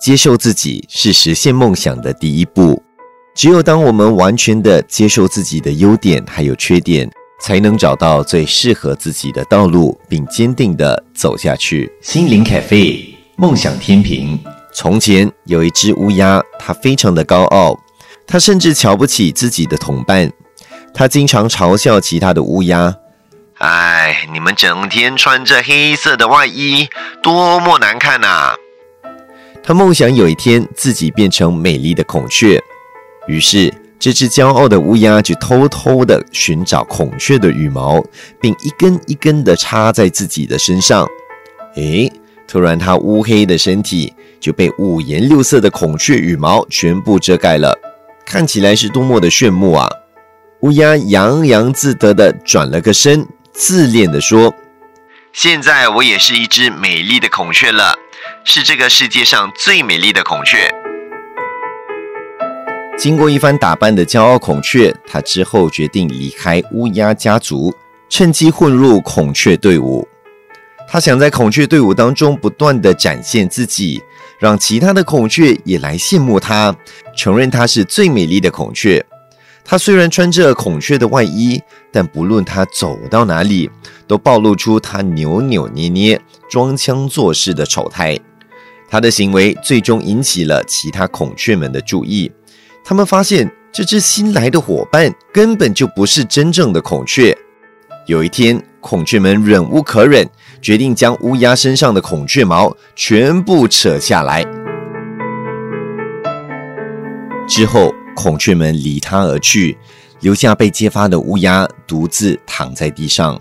接受自己是实现梦想的第一步。只有当我们完全的接受自己的优点还有缺点，才能找到最适合自己的道路，并坚定的走下去。心灵咖啡，梦想天平。从前有一只乌鸦，它非常的高傲，它甚至瞧不起自己的同伴，它经常嘲笑其他的乌鸦。哎，你们整天穿着黑色的外衣，多么难看呐！他梦想有一天自己变成美丽的孔雀，于是这只骄傲的乌鸦就偷偷的寻找孔雀的羽毛，并一根一根的插在自己的身上。诶，突然，它乌黑的身体就被五颜六色的孔雀羽毛全部遮盖了，看起来是多么的炫目啊！乌鸦洋洋自得的转了个身，自恋地说：“现在我也是一只美丽的孔雀了。”是这个世界上最美丽的孔雀。经过一番打扮的骄傲孔雀，它之后决定离开乌鸦家族，趁机混入孔雀队伍。它想在孔雀队伍当中不断的展现自己，让其他的孔雀也来羡慕它，承认它是最美丽的孔雀。它虽然穿着孔雀的外衣，但不论它走到哪里，都暴露出它扭扭捏捏、装腔作势的丑态。他的行为最终引起了其他孔雀们的注意。他们发现这只新来的伙伴根本就不是真正的孔雀。有一天，孔雀们忍无可忍，决定将乌鸦身上的孔雀毛全部扯下来。之后，孔雀们离他而去，留下被揭发的乌鸦独自躺在地上。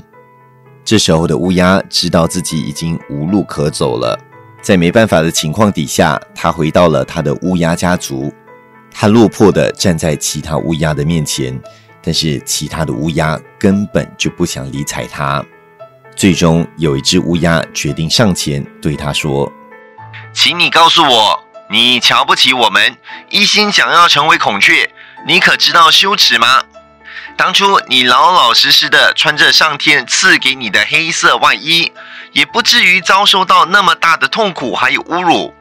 这时候的乌鸦知道自己已经无路可走了。在没办法的情况底下，他回到了他的乌鸦家族。他落魄地站在其他乌鸦的面前，但是其他的乌鸦根本就不想理睬他。最终，有一只乌鸦决定上前对他说：“请你告诉我，你瞧不起我们，一心想要成为孔雀，你可知道羞耻吗？当初你老老实实的穿着上天赐给你的黑色外衣。”也不至于遭受到那么大的痛苦，还有侮辱。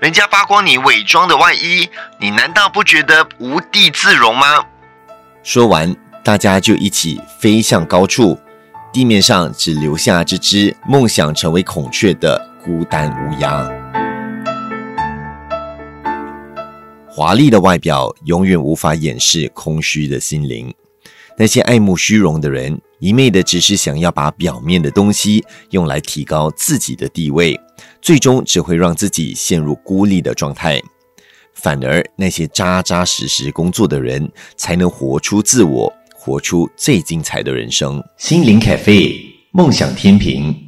人家扒光你伪装的外衣，你难道不觉得无地自容吗？说完，大家就一起飞向高处，地面上只留下这只梦想成为孔雀的孤单乌鸦。华丽的外表永远无法掩饰空虚的心灵。那些爱慕虚荣的人，一昧的只是想要把表面的东西用来提高自己的地位，最终只会让自己陷入孤立的状态。反而那些扎扎实实工作的人，才能活出自我，活出最精彩的人生。心灵咖啡，梦想天平。